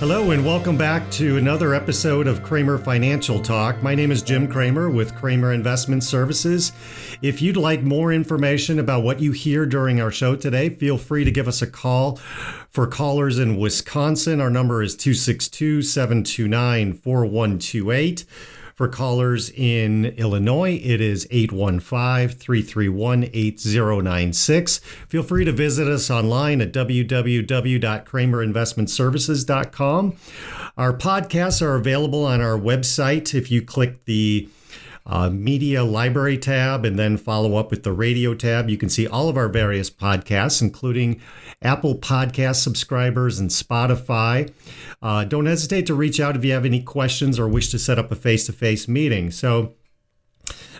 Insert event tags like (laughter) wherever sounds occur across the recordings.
Hello, and welcome back to another episode of Kramer Financial Talk. My name is Jim Kramer with Kramer Investment Services. If you'd like more information about what you hear during our show today, feel free to give us a call. For callers in Wisconsin, our number is 262 729 4128. For callers in Illinois, it is 815 331 8096. Feel free to visit us online at www.kramerinvestmentservices.com. Our podcasts are available on our website. If you click the uh, media library tab and then follow up with the radio tab. You can see all of our various podcasts, including Apple Podcast subscribers and Spotify. Uh, don't hesitate to reach out if you have any questions or wish to set up a face to face meeting. So,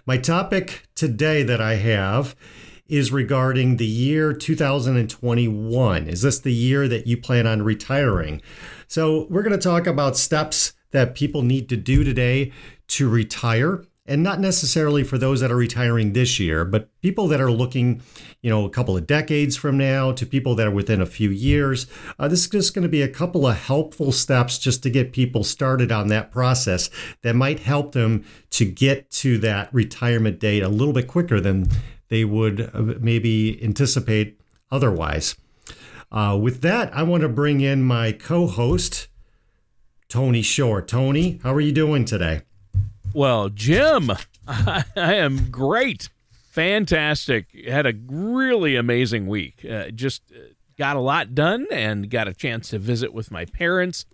my topic today that I have is regarding the year 2021. Is this the year that you plan on retiring? So, we're going to talk about steps that people need to do today to retire and not necessarily for those that are retiring this year, but people that are looking, you know, a couple of decades from now to people that are within a few years. Uh, this is just going to be a couple of helpful steps just to get people started on that process that might help them to get to that retirement date a little bit quicker than they would uh, maybe anticipate otherwise. Uh, with that, I want to bring in my co host, Tony Shore. Tony, how are you doing today? Well, Jim, (laughs) I, am great. Fantastic. Had a really amazing week. Uh, just uh, got a lot done and got a chance to visit with my parents.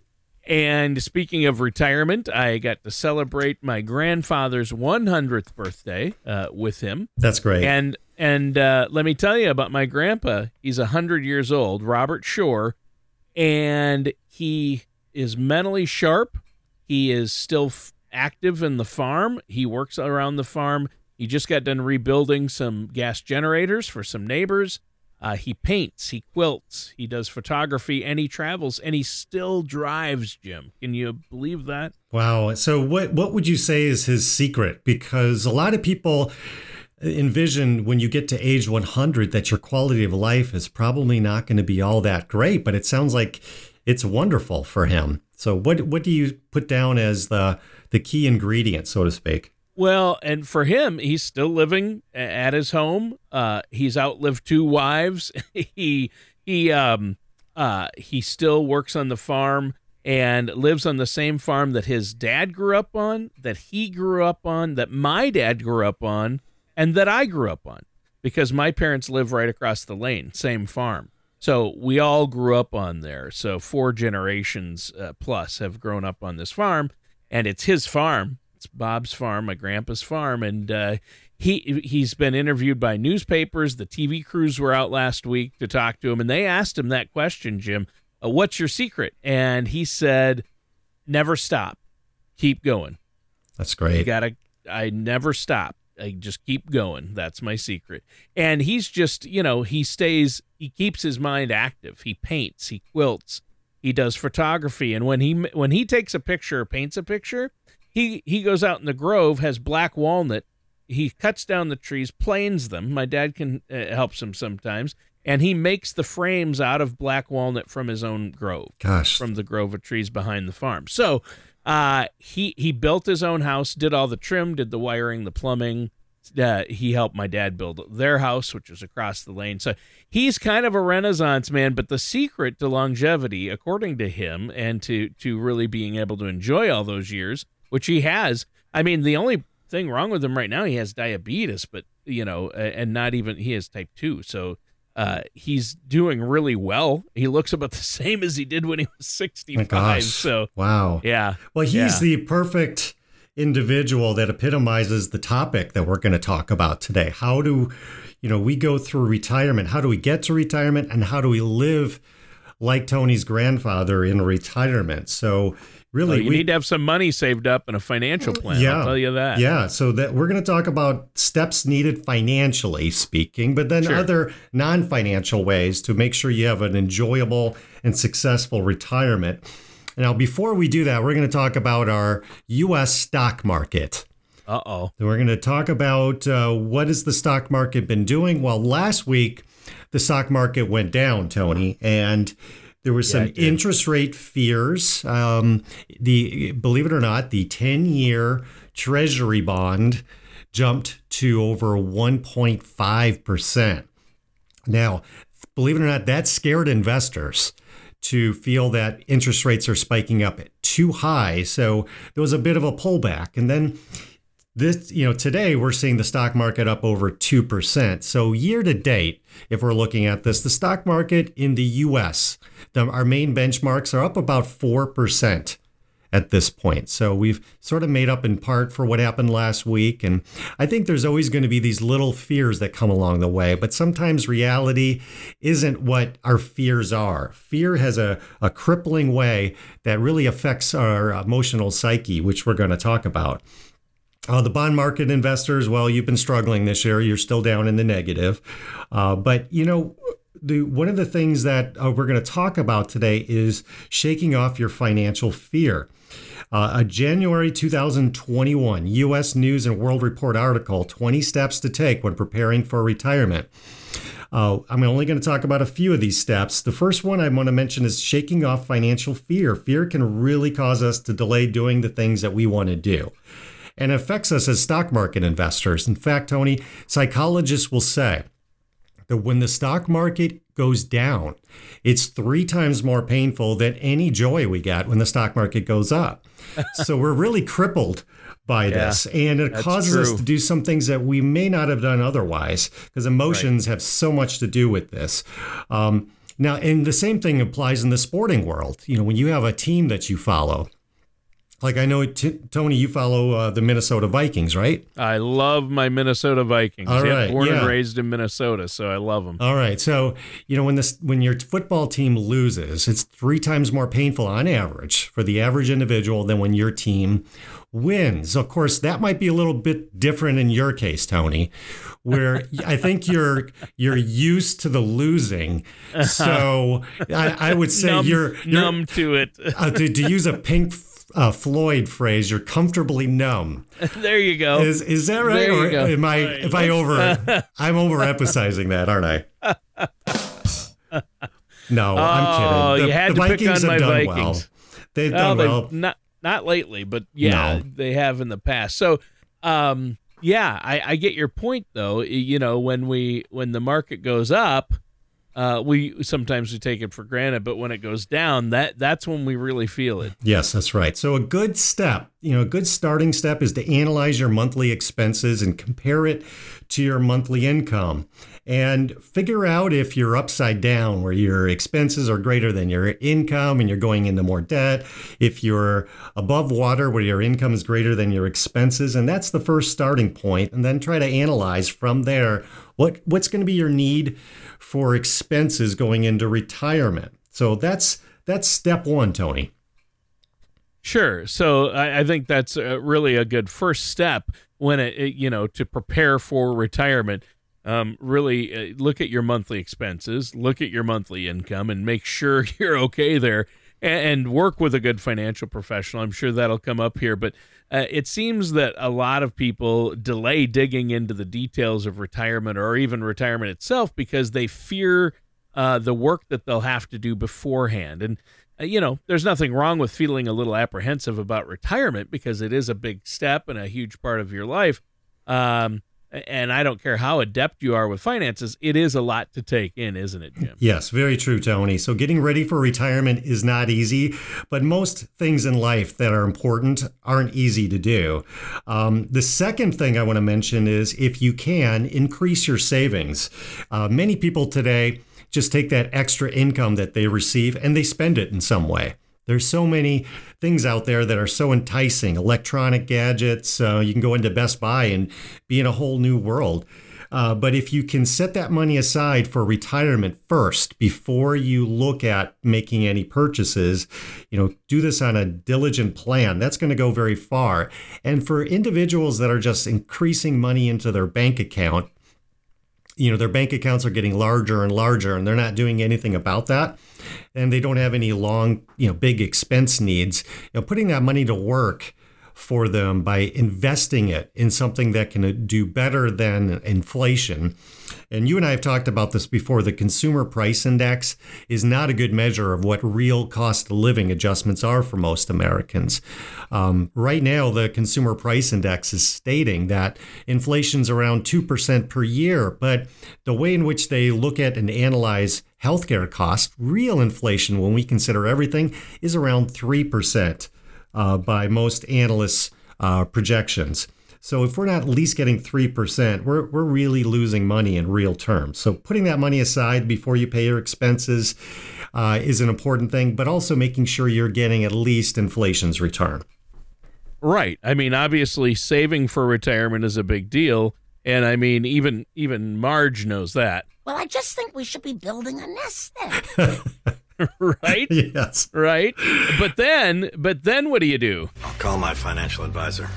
And speaking of retirement, I got to celebrate my grandfather's 100th birthday uh, with him. That's great. And and uh, let me tell you about my grandpa. He's 100 years old, Robert Shore, and he is mentally sharp. He is still f- active in the farm. He works around the farm. He just got done rebuilding some gas generators for some neighbors. Uh, he paints, he quilts, he does photography, and he travels, and he still drives. Jim, can you believe that? Wow. So, what what would you say is his secret? Because a lot of people envision when you get to age 100 that your quality of life is probably not going to be all that great, but it sounds like it's wonderful for him. So, what what do you put down as the the key ingredient, so to speak. Well, and for him, he's still living at his home. Uh, he's outlived two wives. (laughs) he he um uh he still works on the farm and lives on the same farm that his dad grew up on, that he grew up on, that my dad grew up on, and that I grew up on because my parents live right across the lane, same farm. So we all grew up on there. So four generations uh, plus have grown up on this farm and it's his farm. It's Bob's farm, my grandpa's farm, and uh, he he's been interviewed by newspapers. The TV crews were out last week to talk to him, and they asked him that question, Jim. Uh, what's your secret? And he said, "Never stop, keep going." That's great. You gotta. I never stop. I just keep going. That's my secret. And he's just, you know, he stays. He keeps his mind active. He paints. He quilts he does photography. And when he when he takes a picture or paints a picture he he goes out in the grove has black walnut. He cuts down the trees planes them. My dad can uh, helps him sometimes. And he makes the frames out of black walnut from his own grove gosh. from the grove of trees behind the farm. So uh, he he built his own house did all the trim did the wiring the plumbing uh, he helped my dad build their house, which was across the lane. So he's kind of a renaissance man. But the secret to longevity, according to him, and to to really being able to enjoy all those years, which he has. I mean, the only thing wrong with him right now, he has diabetes, but you know, and not even he has type two. So uh, he's doing really well. He looks about the (laughs) same as he did when he was 65. gosh. So, Wow. yeah. Well, he's Yeah. the perfect individual that epitomizes the topic that we're going to talk about today. How do, you know, we go through retirement? How do we get to retirement? And how do we live like Tony's grandfather in retirement? So, really, Well, you we need to have some money saved up and a financial plan. Yeah. I'll tell you that. Yeah, so that we're going to talk about steps needed financially speaking, but then Sure. other non-financial ways to make sure you have an enjoyable and successful retirement. Now, before we do that, we're going to talk about our U.S. stock market. Uh oh. We're going to talk about uh, what has the stock market been doing. Well, last week the stock market went down, Tony, and there was Yeah, some interest rate fears. Um, the believe it or not, the ten-year Treasury bond jumped to over 1.5 percent. Now, believe it or not, that scared investors to feel that interest rates are spiking up at too high. So there was a bit of a pullback. And then this, you know, today we're seeing the stock market up over 2%. So year to date, if we're looking at this, the stock market in the US, the, our main benchmarks are up about 4% at this point. So we've sort of made up in part for what happened last week. And I think there's always going to be these little fears that come along the way, but sometimes reality isn't what our fears are. Fear has a, a crippling way that really affects our emotional psyche, which we're going to talk about. Uh, the bond market investors, well, you've been struggling this year. You're still down in the negative. Uh, but, you know, the, one of the things that uh, we're going to talk about today is shaking off your financial fear. Uh, a January 2021 U.S. News and World Report article 20 Steps to Take When Preparing for Retirement. Uh, I'm only going to talk about a few of these steps. The first one I want to mention is shaking off financial fear. Fear can really cause us to delay doing the things that we want to do and affects us as stock market investors. In fact, Tony, psychologists will say that when the stock market goes down, it's three times more painful than any joy we get when the stock market goes up. (laughs) so we're really crippled by this, and it causes us to do some things that we may not have done otherwise because emotions have so much to do with this. Um, now, and the same thing applies in the sporting world. You know, when you have a team that you follow, like I know, T- Tony, you follow uh, the Minnesota Vikings, right? I love my Minnesota Vikings. All right, born and raised in Minnesota, so I love them. All right. So, you know, when this when your football team loses, it's three times more painful on average for the average individual than when your team wins. Of course, that might be a little bit different in your case, Tony, where (laughs) I think you're you're used to the losing. So, (laughs) I, I would say numb, you're, you're numb to it. uh, to, to use a Pink uh, Floyd phrase, you're comfortably numb. (laughs) there you go. Is is that right? There you or go. am I if I over (laughs) I'm overemphasizing that, aren't I? No, I'm Oh, kidding. you had to pick on my done Vikings. well. They've well, done they well. not not lately, but yeah, No. they have in the past. So, um, yeah, I, I get your point though. You know, when we when the market goes up, uh, we sometimes we take it for granted, but when it goes down, that that's when we really feel it. Yes, that's right. So a good step, you know, a good starting step is to analyze your monthly expenses and compare it to your monthly income and figure out if you're upside down where your expenses are greater than your income and you're going into more debt, if you're above water where your income is greater than your expenses and that's the first starting point and then try to analyze from there what what's going to be your need for expenses going into retirement. So that's that's step 1, Tony. Sure. So I, I think that's uh really a good first step when it, it you know to prepare for retirement. Um, really uh, look at your monthly expenses, look at your monthly income, and make sure (laughs) you're okay there. And, and work with a good financial professional. I'm sure that'll come up here, but uh, it seems that a lot of people delay digging into the details of retirement or even retirement itself because they fear uh, the work that they'll have to do beforehand. And uh, you know, there's nothing wrong with feeling a little apprehensive about retirement because it is a big step and a huge part of your life. Um, and I don't care how adept you are with finances, it is a lot to take in, isn't it, Jim? Yes, very true, Tony. So getting ready for retirement is not easy, but most things in life that are important aren't easy to do. Um, the second thing I want to mention is if you can, increase your savings. Uh, many people today just take that extra income that they receive and they spend it in some way. There's so many things out there that are so enticing electronic gadgets. Uh, you can go into Best Buy and be in a whole new world. Uh, but if you can set that money aside for retirement first before you look at making any purchases, you know, do this on a diligent plan. That's going to go very far. And for individuals that are just increasing money into their bank account, you know, their bank accounts are getting larger and larger and they're not doing anything about that. And they don't have any long, you know, big expense needs. You know, putting that money to work for them by investing it in something that can do better than inflation. And you and I have talked about this before. The consumer price index is not a good measure of what real cost of living adjustments are for most Americans. Um, right now, the consumer price index is stating that inflation's around 2% per year, but the way in which they look at and analyze healthcare costs, real inflation, when we consider everything, is around 3% uh, by most analysts' uh, projections. So if we're not at least getting 3%, we're, we're really losing money in real terms. So putting that money aside before you pay your expenses uh, is an important thing, but also making sure you're getting at least inflation's return. Right. I mean, obviously, saving for retirement is a big deal. And I mean, even even Marge knows that. Well, I just think we should be building a nest there. (laughs) (laughs) right? Yes. Right? But then, but then what do you do? I'll call my financial advisor.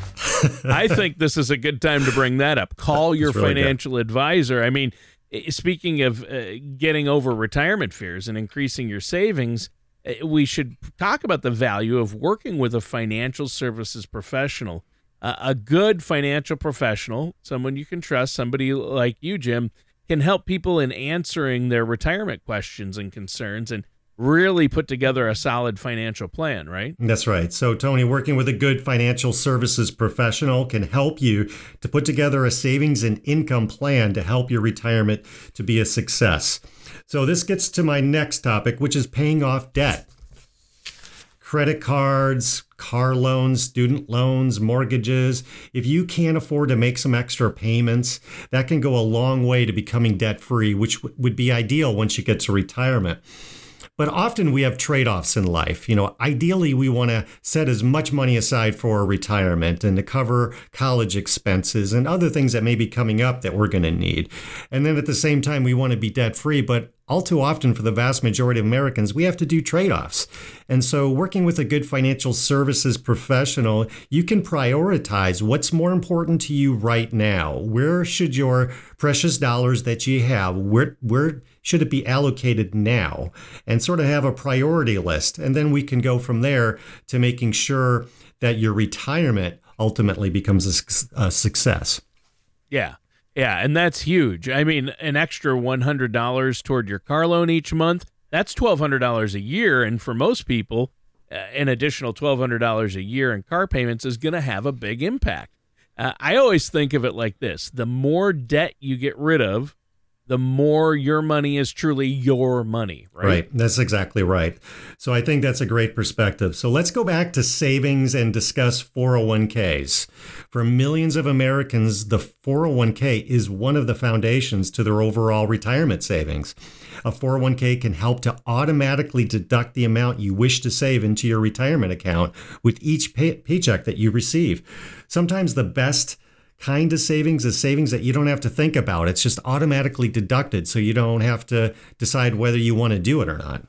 I think this is a good time to bring that up. Call your really good. financial advisor. I mean, eh, speaking of uh, getting over retirement fears and increasing your savings, eh, we should talk about the value of working with a financial services professional. Uh, a good financial professional, someone you can trust, somebody like you, Jim, can help people in answering their retirement questions and concerns and really put together a solid financial plan, right? That's right. So, Tony, working with a good financial services professional can help you to put together a savings and income plan to help your retirement to be a success. So, this gets to my next topic, which is paying off debt. Credit cards, car loans, student loans, mortgages. If you can't afford to make some extra payments, that can go a long way to becoming debt free, which would be ideal once you get to retirement. But often we have trade offs in life. You know, ideally, we want to set as much money aside for retirement and to cover college expenses and other things that may be coming up that we're going to need. And then at the same time, we want to be debt free. But all too often, for the vast majority of Americans, we have to do trade offs. And so, working with a good financial services professional, you can prioritize what's more important to you right now. Where should your precious dollars that you have, where, where should it be allocated now? And sort of have a priority list. And then we can go from there to making sure that your retirement ultimately becomes a, a success. Yeah. Yeah, and that's huge. I mean, an extra $100 toward your car loan each month, that's $1,200 a year. And for most people, uh, an additional $1,200 a year in car payments is going to have a big impact. Uh, I always think of it like this the more debt you get rid of, the more your money is truly your money, right? Right. That's exactly right. So I think that's a great perspective. So let's go back to savings and discuss 401ks. For millions of Americans, the 401k is one of the foundations to their overall retirement savings. A 401k can help to automatically deduct the amount you wish to save into your retirement account with each pay- paycheck that you receive. Sometimes the best kind of savings is savings that you don't have to think about. It's just automatically deducted, so you don't have to decide whether you want to do it or not.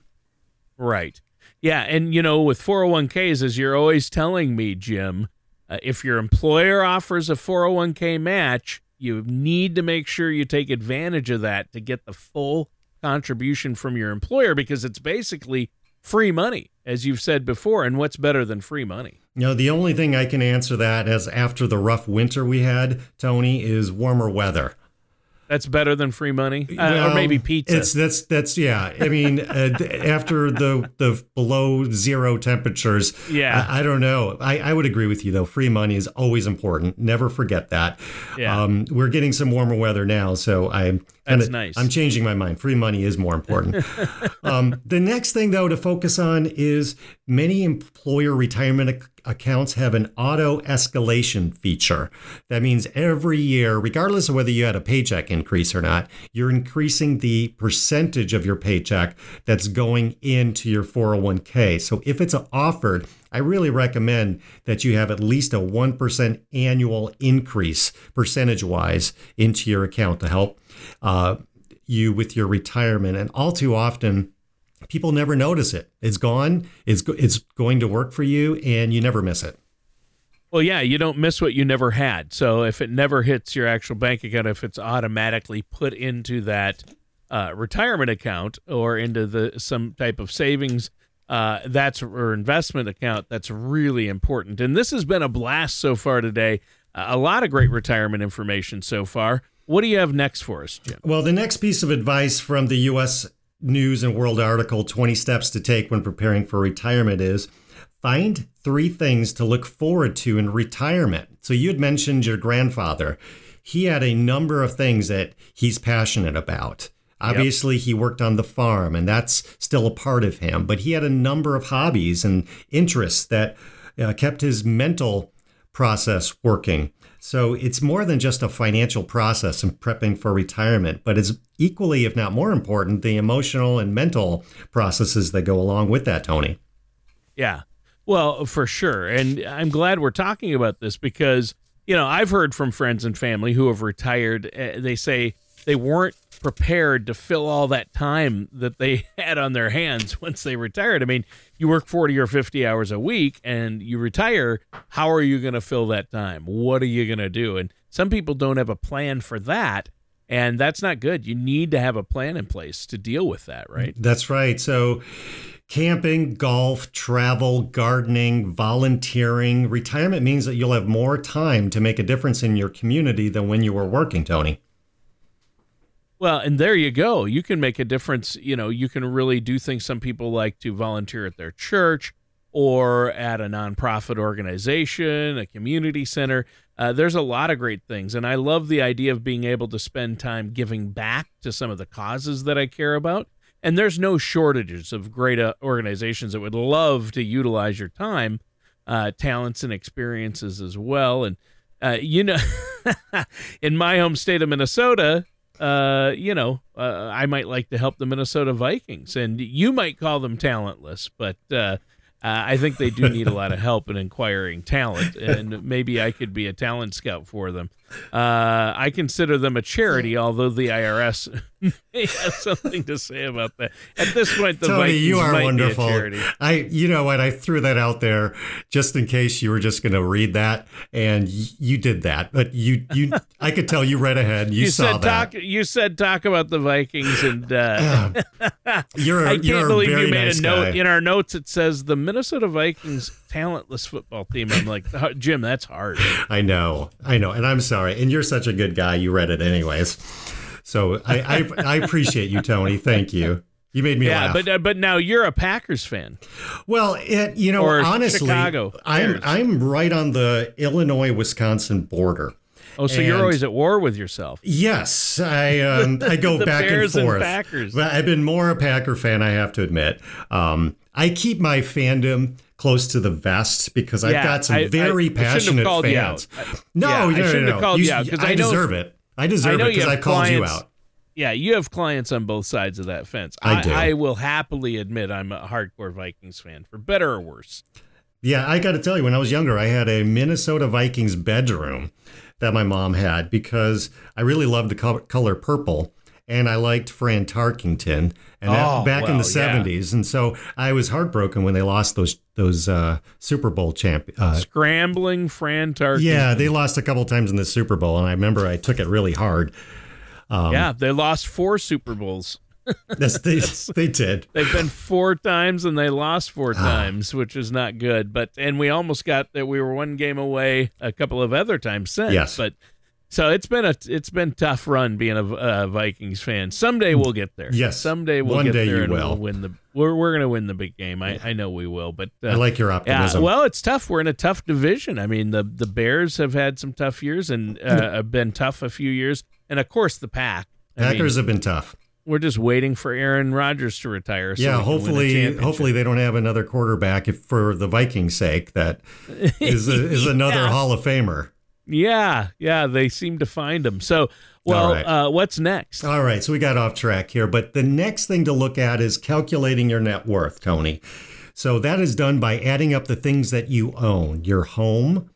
Right. Yeah. And, you know, with 401ks, as you're always telling me, Jim, uh, if your employer offers a 401k match, you need to make sure you take advantage of that to get the full contribution from your employer because it's basically free money, as you've said before. And what's better than free money? You know, the only thing I can answer that as after the rough winter we had, Tony, is warmer weather. That's better than free money, uh, Well, or maybe pizza. It's that's that's yeah. I mean, uh, (laughs) after the the below zero temperatures, Yeah. I, I don't know. I, I would agree with you though. Free money is always important. Never forget that. Yeah. Um, we're getting some warmer weather now, so I'm That's kinda- nice. I'm changing my mind. Free money is more important. (laughs) um, the next thing though to focus on is many employer retirement accounts have an auto escalation feature. That means every year, regardless of whether you had a paycheck increase or not, you're increasing the percentage of your paycheck that's going into your 401k. So if it's offered, I really recommend that you have at least a 1% annual increase percentage wise into your account to help uh, you with your retirement. And all too often, people never notice it. It's gone. It's it's going to work for you, and you never miss it. Well, yeah, you don't miss what you never had. So if it never hits your actual bank account, if it's automatically put into that uh, retirement account or into the some type of savings, uh, that's or investment account, that's really important. And this has been a blast so far today. Uh, a lot of great retirement information so far. What do you have next for us, Jim? Well, the next piece of advice from the U.S. News and World article, 20 Steps to Take When Preparing for Retirement, is find three things to look forward to in retirement. So you had mentioned your grandfather. He had a number of things that he's passionate about. Obviously, he worked on the farm, and that's still a part of him, but he had a number of hobbies and interests that uh, kept his mental process working. So it's more than just a financial process and prepping for retirement, but it's equally, if not more important, the emotional and mental processes that go along with that, Tony. Yeah. Well, for sure. And I'm glad we're talking about this because, you know, I've heard from friends and family who have retired. Uh, they say they weren't prepared to fill all that time that they (laughs) had on their hands (laughs) once they retired. I mean, you work 40 or 50 hours a week and you retire. How are you going to fill that time? What are you going to do? And some people don't have a plan for that. And that's not good. You need to have a plan in place to deal with that, right? That's right. So, camping, golf, travel, gardening, volunteering, retirement means that you'll have more time to make a difference in your community than when you were working, Tony. Well, and there you go. You can make a difference. You know, you can really do things. Some people like to volunteer at their church or at a nonprofit organization, a community center. Uh, there's a lot of great things. And I love the idea of being able to spend time giving back to some of the causes that I care about. And there's no shortages of great uh, organizations that would love to utilize your time, uh, talents, and experiences as well. And, uh, you know, (laughs) in my home state of Minnesota, uh, you know, uh, I might like to help the Minnesota Vikings, and you might call them talentless, but uh, I think they do need a lot of help in acquiring talent, and maybe I could be a talent scout for them. Uh, I consider them a charity, although the IRS (laughs) may have something to say about that. At this point, the Tony, Vikings you are might wonderful. be a charity. I, you know what? I threw that out there just in case you were just going to read that, and y- you did that. But you, you, I could tell you read ahead. You, You saw said that. talk. You said talk about the Vikings, and uh, (laughs) You're, a, I you're can't a believe you made nice a note guy. in our notes. It says the Minnesota Vikings talentless football team. I'm like, "Uh, Jim, that's hard. (laughs) I know, I know, and I'm sorry. And you're such a good guy. You read it anyways. So I, I, I appreciate you, Tony. Thank you. You made me laugh. Yeah, laugh. but uh, but now you're a Packers fan. Well, it, you know, Or honestly, Chicago I'm Bears. I'm right on the Illinois Wisconsin border. Oh, so you're always at war with yourself. Yes, I um, I go (laughs) back Bears and and forth. Packers. I've been more a Packer fan, I have to admit. Um, I keep my fandom close to the vest because I've Yeah, got some I- I- very I passionate you fans. out. Uh, no, Yeah, no, no, shouldn't no, have called you out, 'cause I, I know- deserve it. I I deserve it because I called you out. Yeah, you have clients on both sides of that fence. I do. I will happily admit I'm a hardcore Vikings fan, for better or worse. Yeah, I got to tell you, when I was younger, I had a Minnesota Vikings bedroom that my mom had because I really loved the color, color purple. And I liked Fran Tarkenton, and that, Oh, back in the well, yeah. '70s, and so I was heartbroken when they lost those those uh, Super Bowl champ. Uh, Scrambling Fran Tarkin. yeah, they lost a couple times in the Super Bowl, and I remember I took it really hard. Um, yeah, they lost four Super Bowls. (laughs) That's, they, they did. They've been four times and they lost four Ah. times, which is not good. But and we almost got that we were one game away a couple of other times since. Yes. But So it's been a it's been tough run being a uh, Vikings fan. Someday we'll get there. Yes. someday we'll One get day there you and will. we'll win the. We're we're gonna win the big game. I, I know we will. But uh, I like your yeah, optimism. well, it's tough. We're in a tough division. I mean, the the Bears have had some tough years and uh, have been tough a few years, and of course the Pack. I mean, Packers have been tough. we're just waiting for Aaron Rodgers to retire. So yeah, can win a hopefully, hopefully they don't have another quarterback if, for the Vikings' sake. That (laughs) is a, is another Yeah. Hall of Famer. Yeah, yeah, they seem to find them. So, well, right. uh, what's next? All right, so we got off track here, but the next thing to look at is calculating your net worth, Tony. So that is done by adding up the things that you own your home,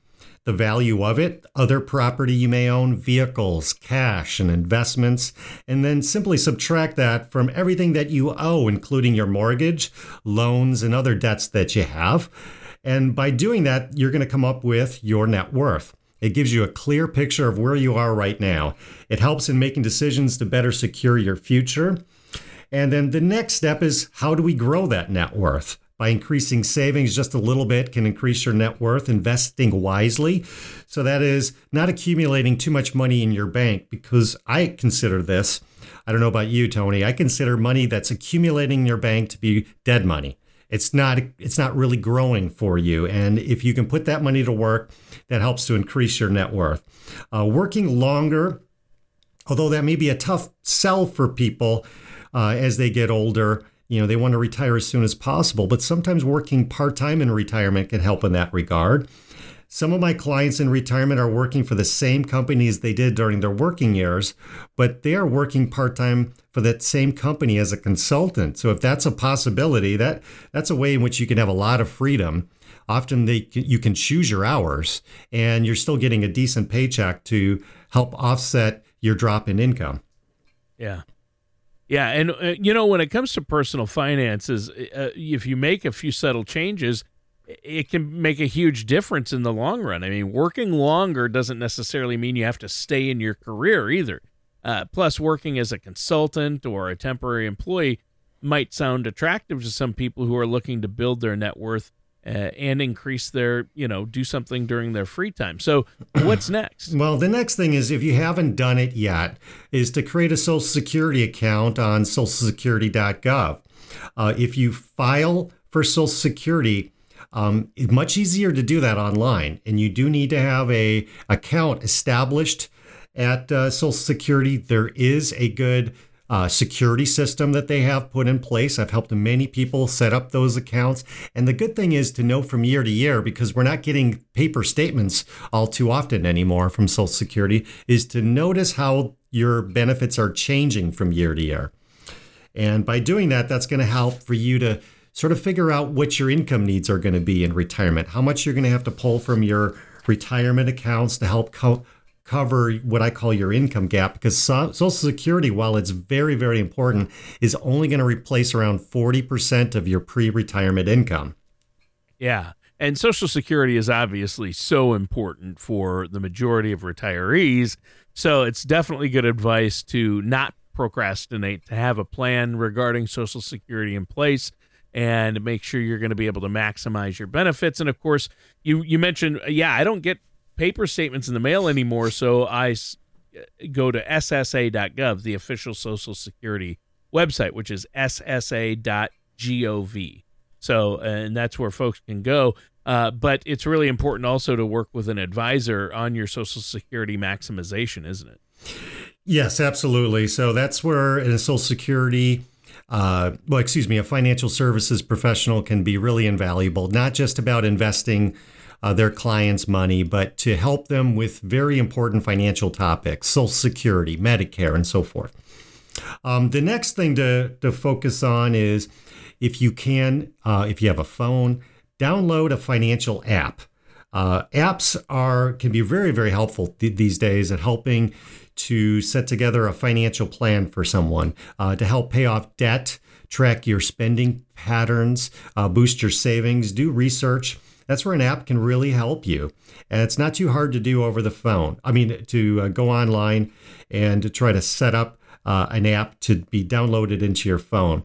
the value of it, other property you may own, vehicles, cash, and investments, and then simply subtract that from everything that you owe, including your mortgage, loans, and other debts that you have. And by doing that, you're going to come up with your net worth. It gives you a clear picture of where you are right now. It helps in making decisions to better secure your future. And then the next step is how do we grow that net worth? By increasing savings just a little bit can increase your net worth, investing wisely. So that is not accumulating too much money in your bank because I consider this, I don't know about you, Tony, I consider money that's accumulating in your bank to be dead money. It's not it's not really growing for you. And if you can put that money to work, that helps to increase your net worth. Uh, working longer although that may be a tough sell for people uh, as they get older you know they want to retire as soon as possible but sometimes working part-time in retirement can help in that regard some of my clients in retirement are working for the same companies they did during their working years but they are working part-time for that same company as a consultant so if that's a possibility that that's a way in which you can have a lot of freedom often they you can choose your hours and you're still getting a decent paycheck to help offset your drop in income. Yeah. Yeah, and uh, you know when it comes to personal finances, uh, if you make a few subtle changes, it can make a huge difference in the long run. I mean, working longer doesn't necessarily mean you have to stay in your career either. Uh, plus, working as a consultant or a temporary employee might sound attractive to some people who are looking to build their net worth uh, and increase their, you know, do something during their free time. So, (clears throat) what's next? Well, the next thing is if you haven't done it yet, is to create a Social Security account on socialsecurity.gov. Uh, if you file for Social Security, um, it's much easier to do that online, and you do need to have a account established at uh, Social Security. There is a good uh, security system that they have put in place. I've helped many people set up those accounts. And the good thing is to know from year to year, because we're not getting paper statements all too often anymore from Social Security, is to notice how your benefits are changing from year to year. And by doing that, that's going to help for you to sort of figure out what your income needs are going to be in retirement, how much you're going to have to pull from your retirement accounts to help co- cover what I call your income gap because so- Social Security, while it's very, very important, is only going to replace around 40% of your pre retirement income. Yeah. And Social Security is obviously so important for the majority of retirees. So it's definitely good advice to not procrastinate, to have a plan regarding Social Security in place and make sure you're going to be able to maximize your benefits. And of course, you, you mentioned, yeah, I don't get paper statements in the mail anymore. So I s- go to SSA.gov, the official Social Security website, which is SSA.gov. So, and that's where folks can go. Uh, but it's really important also to work with an advisor on your Social Security maximization, isn't it? Yes, absolutely. So that's where in Social Security, uh, well, excuse me, a financial services professional can be really invaluable, not just about investing uh, their clients' money, but to help them with very important financial topics, Social Security, Medicare, and so forth. Um, the next thing to, to focus on is if you can, uh, if you have a phone, download a financial app. Uh, apps are can be very very helpful th- these days at helping to set together a financial plan for someone uh, to help pay off debt, track your spending patterns, uh, boost your savings, do research. That's where an app can really help you, and it's not too hard to do over the phone. I mean, to uh, go online and to try to set up uh, an app to be downloaded into your phone.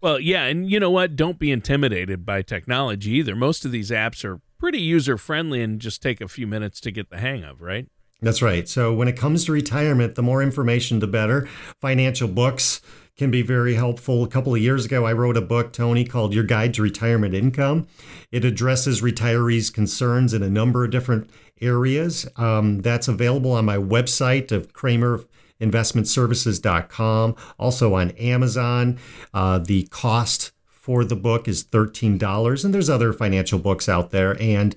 Well, yeah, and you know what? Don't be intimidated by technology either. Most of these apps are pretty user friendly and just take a few minutes to get the hang of, right? That's right. So when it comes to retirement, the more information, the better. Financial books can be very helpful. A couple of years ago, I wrote a book, Tony, called Your Guide to Retirement Income. It addresses retirees' concerns in a number of different areas. Um, that's available on my website of KramerInvestmentServices.com, also on Amazon. Uh, the cost for the book is $13, and there's other financial books out there. And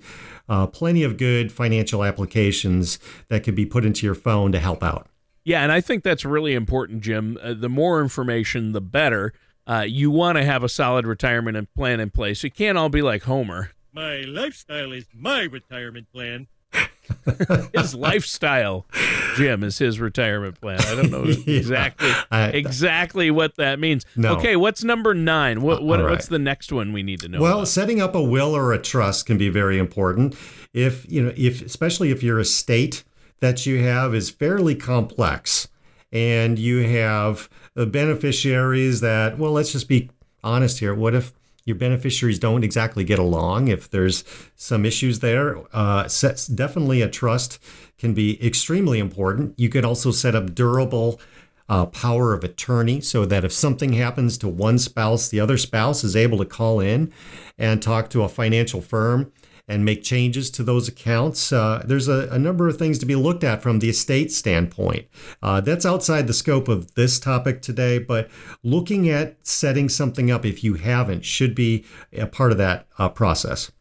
uh, plenty of good financial applications that can be put into your phone to help out. Yeah, and I think that's really important, Jim. Uh, the more information, the better. Uh, you want to have a solid retirement plan in place. You can't all be like Homer. My lifestyle is my retirement plan. (laughs) his lifestyle, Jim, is his retirement plan. I don't know (laughs) exactly yeah, I, exactly what that means. No. Okay, what's number nine? What, uh, what right. what's the next one we need to know? Well, about? setting up a will or a trust can be very important. If you know, if especially if your estate that you have is fairly complex, and you have uh, beneficiaries that, well, let's just be honest here. What if your beneficiaries don't exactly get along, if there's some issues there, uh, definitely a trust can be extremely important. You could also set up durable uh, power of attorney so that if something happens to one spouse, the other spouse is able to call in and talk to a financial firm and make changes to those accounts. Uh, there's a, a, number of things to be looked at from the estate standpoint. Uh, that's outside the scope of this topic today, but looking at setting something up, if you haven't, should be a part of that uh, process.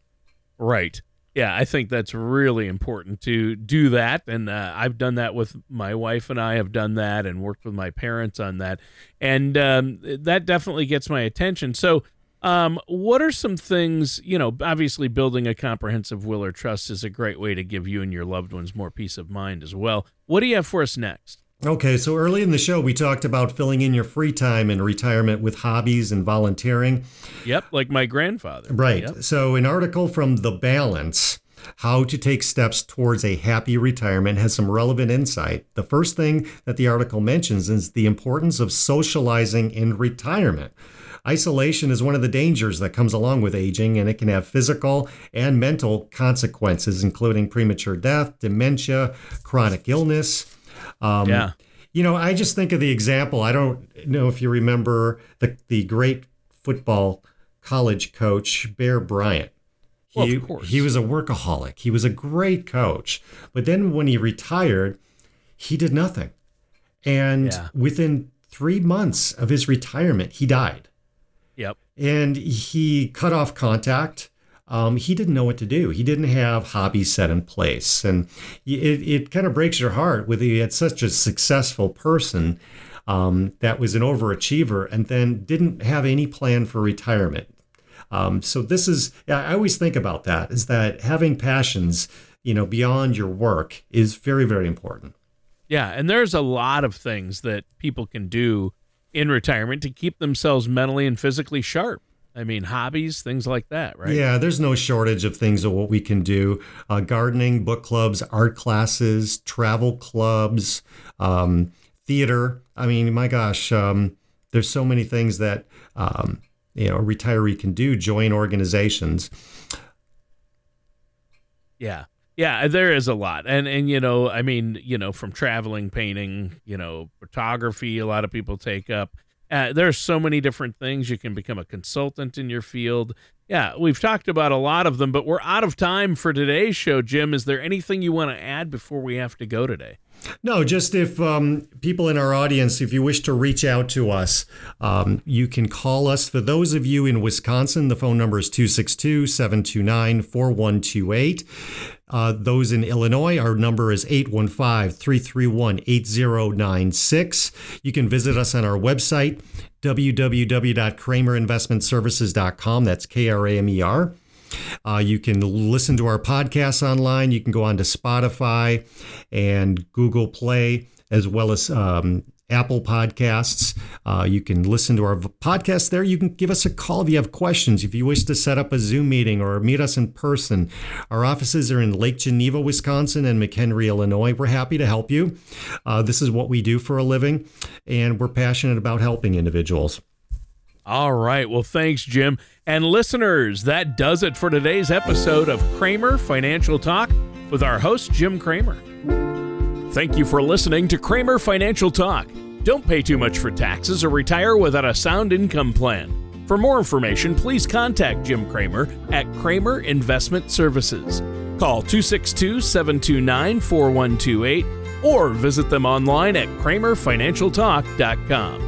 Right. Yeah, I think that's really important to do that. And uh, I've done that with my wife, and I have done that and worked with my parents on that. And um, that definitely gets my attention. So, um, what are some things, you know, obviously building a comprehensive will or trust is a great way to give you and your loved ones more peace of mind as well. What do you have for us next? Okay, so early in the show, we talked about filling in your free time in retirement with hobbies and volunteering. Yep, like my grandfather. Right. Yep. So, an article from The Balance how to take steps towards a happy retirement has some relevant insight. The first thing that the article mentions is the importance of socializing in retirement. Isolation is one of the dangers that comes along with aging, and it can have physical and mental consequences, including premature death, dementia, chronic illness. Um, yeah. You know, I just think of the example. I don't know if you remember the, the great football college coach, Bear Bryant. He, well, he was a workaholic. He was a great coach. But then when he retired, he did nothing. And yeah. within three months of his retirement, he died. Yep. And he cut off contact. Um, he didn't know what to do. He didn't have hobbies set in place. And it, it kind of breaks your heart with he had such a successful person um, that was an overachiever and then didn't have any plan for retirement. Um, so this is, I always think about that is that having passions, you know, beyond your work is very, very important. Yeah. And there's a lot of things that people can do in retirement to keep themselves mentally and physically sharp. I mean, hobbies, things like that, right? Yeah, there's no shortage of things of what we can do uh, gardening, book clubs, art classes, travel clubs, um, theater. I mean, my gosh, um, there's so many things that um, you know a retiree can do. Join organizations. Yeah, yeah, there is a lot, and and you know, I mean, you know, from traveling, painting, you know, photography, a lot of people take up. Uh, there's so many different things. You can become a consultant in your field. Yeah, we've talked about a lot of them, but we're out of time for today's show. Jim, is there anything you want to add before we have to go today? No, just if um, people in our audience, if you wish to reach out to us, um, you can call us. For those of you in Wisconsin, the phone number is 262 729 4128. Uh, those in Illinois, our number is 815 331 8096. You can visit us on our website, www.kramerinvestmentservices.com. That's K R A M E R. Uh, you can listen to our podcasts online. You can go on to Spotify and Google Play, as well as um, Apple Podcasts. Uh, you can listen to our podcast there. You can give us a call if you have questions. If you wish to set up a Zoom meeting or meet us in person, our offices are in Lake Geneva, Wisconsin, and McHenry, Illinois. We're happy to help you. Uh, this is what we do for a living, and we're passionate about helping individuals. All right. Well, thanks, Jim. And listeners, that does it for today's episode of Kramer Financial Talk with our host, Jim Kramer. Thank you for listening to Kramer Financial Talk. Don't pay too much for taxes or retire without a sound income plan. For more information, please contact Jim Kramer at Kramer Investment Services. Call 262 729 4128 or visit them online at kramerfinancialtalk.com.